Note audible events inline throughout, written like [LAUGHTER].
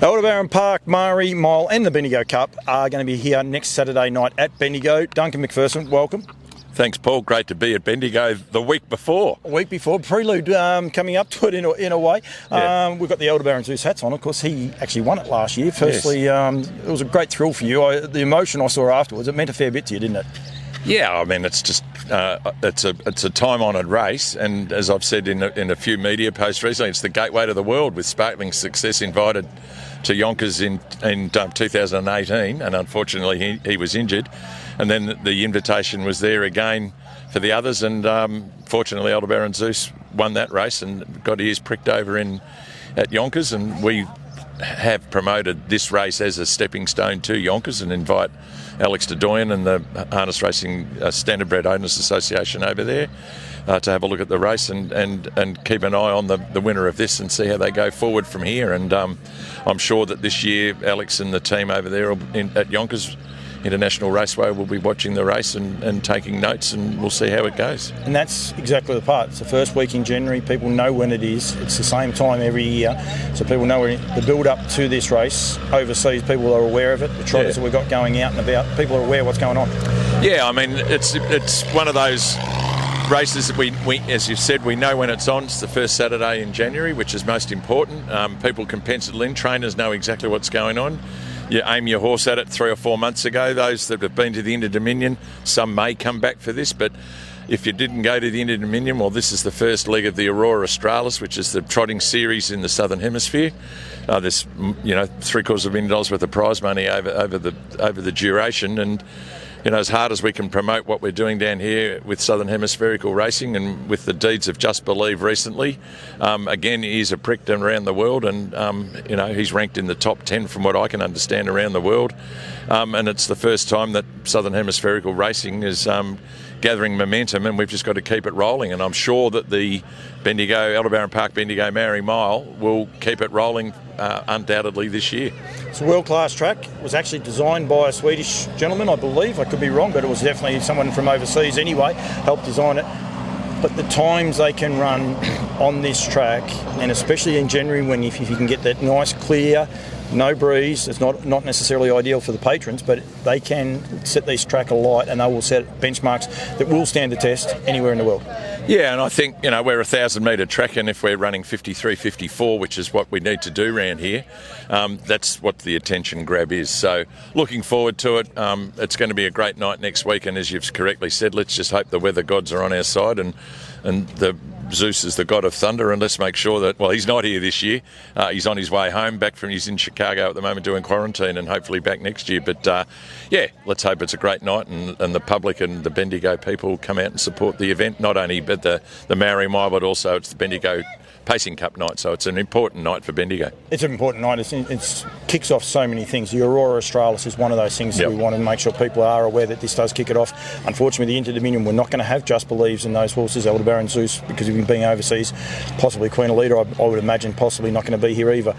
Aldebaran Park, Maori Mile, and the Bendigo Cup are going to be here next Saturday night at Bendigo. Duncan McPherson, welcome. Thanks, Paul. Great to be at Bendigo the week before. A week before, prelude um, coming up to it in a, in a way. Yeah. Um, we've got the Aldebaran Zeus hats on. Of course, he actually won it last year. Firstly, um, it was a great thrill for you. I, the emotion I saw afterwards, it meant a fair bit to you, didn't it? Yeah, I mean it's just uh, it's a it's a time honoured race, and as I've said in a, in a few media posts recently, it's the gateway to the world with sparkling success invited to Yonkers in in um, 2018, and unfortunately he, he was injured, and then the invitation was there again for the others, and um, fortunately Aldebaran Zeus won that race and got his pricked over in at Yonkers, and we have promoted this race as a stepping stone to Yonkers and invite Alex Dadoyan and the Harness Racing uh, Standardbred Owners Association over there uh, to have a look at the race and, and, and keep an eye on the, the winner of this and see how they go forward from here. And um, I'm sure that this year Alex and the team over there in, at Yonkers International Raceway will be watching the race and, and taking notes and we'll see how it goes. And that's exactly the part. It's the first week in January. People know when it is. It's the same time every year. So people know when the build up to this race overseas, people are aware of it. The trotters Yeah. that we've got going out and about, people are aware what's going on. Yeah, I mean it's it's one of those races that we, we as you've said we know when it's on. It's the first Saturday in January, which is most important. Um, people can pencil in. Trainers know exactly what's going on. You aim your horse at it three or four months ago. Those that have been to the Inter Dominion, some may come back for this, but if you didn't go to the Inter Dominion, well, this is the first leg of the Aurora Australis, which is the trotting series in the Southern Hemisphere. Uh, there's, you know, three quarters of a million dollars worth of prize money over over the over the duration, and you know, as hard as we can promote what we're doing down here with Southern Hemispherical racing and with the deeds of Just Believe recently, um, again, he's a prick around the world, and um, you know, he's ranked in the top ten from what I can understand around the world, um, and it's the first time that Southern Hemispherical racing is. Gathering momentum, and we've just got to keep it rolling. And I'm sure that the Bendigo, Aldebaran Park Bendigo Maori Mile will keep it rolling uh, undoubtedly this year. It's a world class track. It was actually designed by a Swedish gentleman, I believe. I could be wrong, but it was definitely someone from overseas anyway, helped design it. But the times they can run [CLEARS THROAT] on this track, and especially in January when if you can get that nice clear, no breeze, it's not not necessarily ideal for the patrons, but they can set these track alight and they will set benchmarks that will stand the test anywhere in the world. Yeah, and I think, you know, we're a thousand metre track, and if we're running 53, 54, which is what we need to do around here, um, that's what the attention grab is. So, looking forward to it. Um, it's going to be a great night next week, and as you've correctly said, let's just hope the weather gods are on our side and, and the Zeus is the god of thunder, and let's make sure that, well, he's not here this year. Uh, he's on his way home, back from, he's in Chicago at the moment doing quarantine, and hopefully back next year. But uh, yeah, let's hope it's a great night, and, and the public and the Bendigo people come out and support the event, not only but the, the Maori Mile, but also it's the Bendigo Pacing Cup night, so it's an important night for Bendigo. It's an important night. It's, it's kicks off so many things. The Aurora Australis is one of those things that we want to make sure people are aware that this does kick it off. Unfortunately, the Inter Dominion, we're not going to have Just Believes in those horses, Aldebaran Zeus, because of him being overseas. Possibly Queen Elida, I, I would imagine, possibly not going to be here either.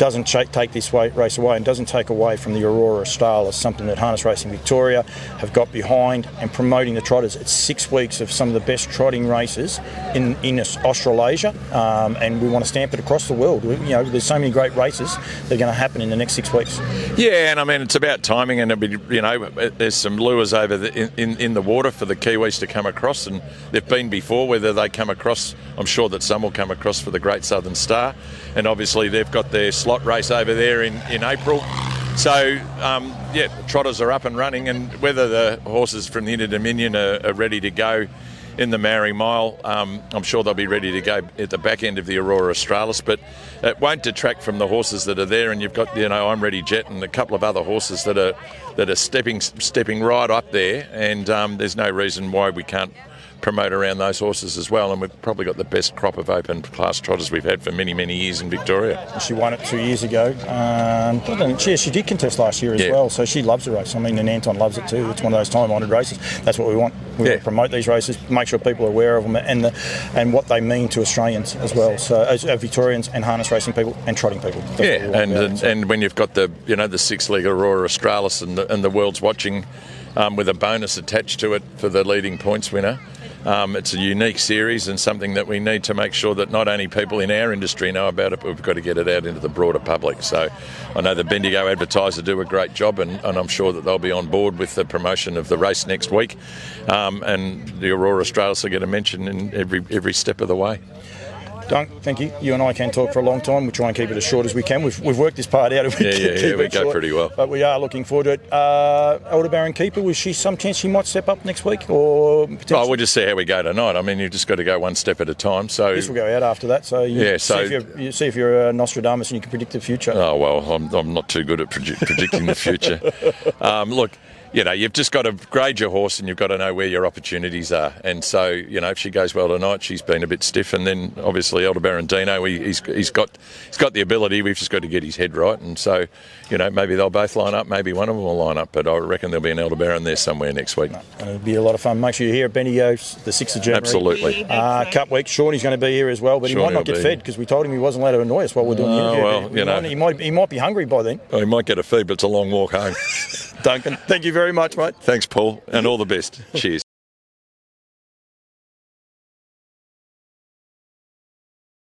Doesn't take this race away and doesn't take away from the Aurora Australis something that Harness Racing Victoria have got behind and promoting the trotters. It's six weeks of some of the best trotting races in, in Australasia, um, and we want to stamp it across the world. We- You know, there's so many great races that are going to happen in the next six weeks. Yeah, and I mean it's about timing, and be, you know there's some lures over the, in, in in the water for the Kiwis to come across, and they've been before. Whether they come across, I'm sure that some will come across for the Great Southern Star, and obviously they've got their slot race over there in in April. So um, yeah, trotters are up and running, and whether the horses from the Inter Dominion are, are ready to go in the Maori Mile. Um, I'm sure they'll be ready to go at the back end of the Aurora Australis, but it won't detract from the horses that are there. And you've got, you know, I'm Ready Jet and a couple of other horses that are that are stepping stepping right up there. And um, there's no reason why we can't promote around those horses as well. And we've probably got the best crop of open class trotters we've had for many many years in Victoria. She won it two years ago. Um, she, she did contest last year as Yeah. well, so she loves the race. I mean, and Anton loves it too. It's one of those time-honoured races. That's what we want. We Yeah. want to promote these races, make sure people are aware of them, and the, and what they mean to Australians as well. So as uh, Victorians and harness racing people and trotting people. That's Yeah, want and it. and, and when you've got the you know the six leg Aurora Australis and the, and the world's watching um, with a bonus attached to it for the leading points winner, Um, it's a unique series and something that we need to make sure that not only people in our industry know about it, but we've got to get it out into the broader public. So I know the Bendigo Advertiser do a great job, and, and I'm sure that they'll be on board with the promotion of the race next week. Um, and the Aurora Australis will get a mention in every every step of the way. Dunk, thank you. You and I can talk for a long time. We try and keep it as short as we can. We've, we've worked this part out. [LAUGHS] We yeah, yeah, yeah, we go short, pretty well. But we are looking forward to it. Uh, Aldebaran keeper, was she some chance she might step up next week? or potentially? Oh, we'll just see how we go tonight. I mean, you've just got to go one step at a time. So this will go out after that. So you yeah, so see if you're, you see if you're a Nostradamus and you can predict the future. Oh well, I'm, I'm not too good at predicting the future. [LAUGHS] Um, look you know, you've just got to grade your horse and you've got to know where your opportunities are. And so, you know, if she goes well tonight, she's been a bit stiff. And then obviously Aldebaran Dino, he, he's, he's got he's got the ability. We've just got to get his head right. And so, you know, maybe they'll both line up. Maybe one of them will line up. But I reckon there'll be an Aldebaran there somewhere next week. No, it'll be a lot of fun. Make sure you're here at Bendigo, uh, the 6th of January. Absolutely. Uh, Cup week. Shawnee's going to be here as well, but Shawnee he might not get fed because we told him he wasn't allowed to annoy us while we're doing oh, the uh, interview. Well, you know, he might, he might be hungry by then. Oh, he might get a feed, but it's a long walk home. [LAUGHS] Duncan, thank you very much, mate. Thanks, Paul, and all the best. Cheers.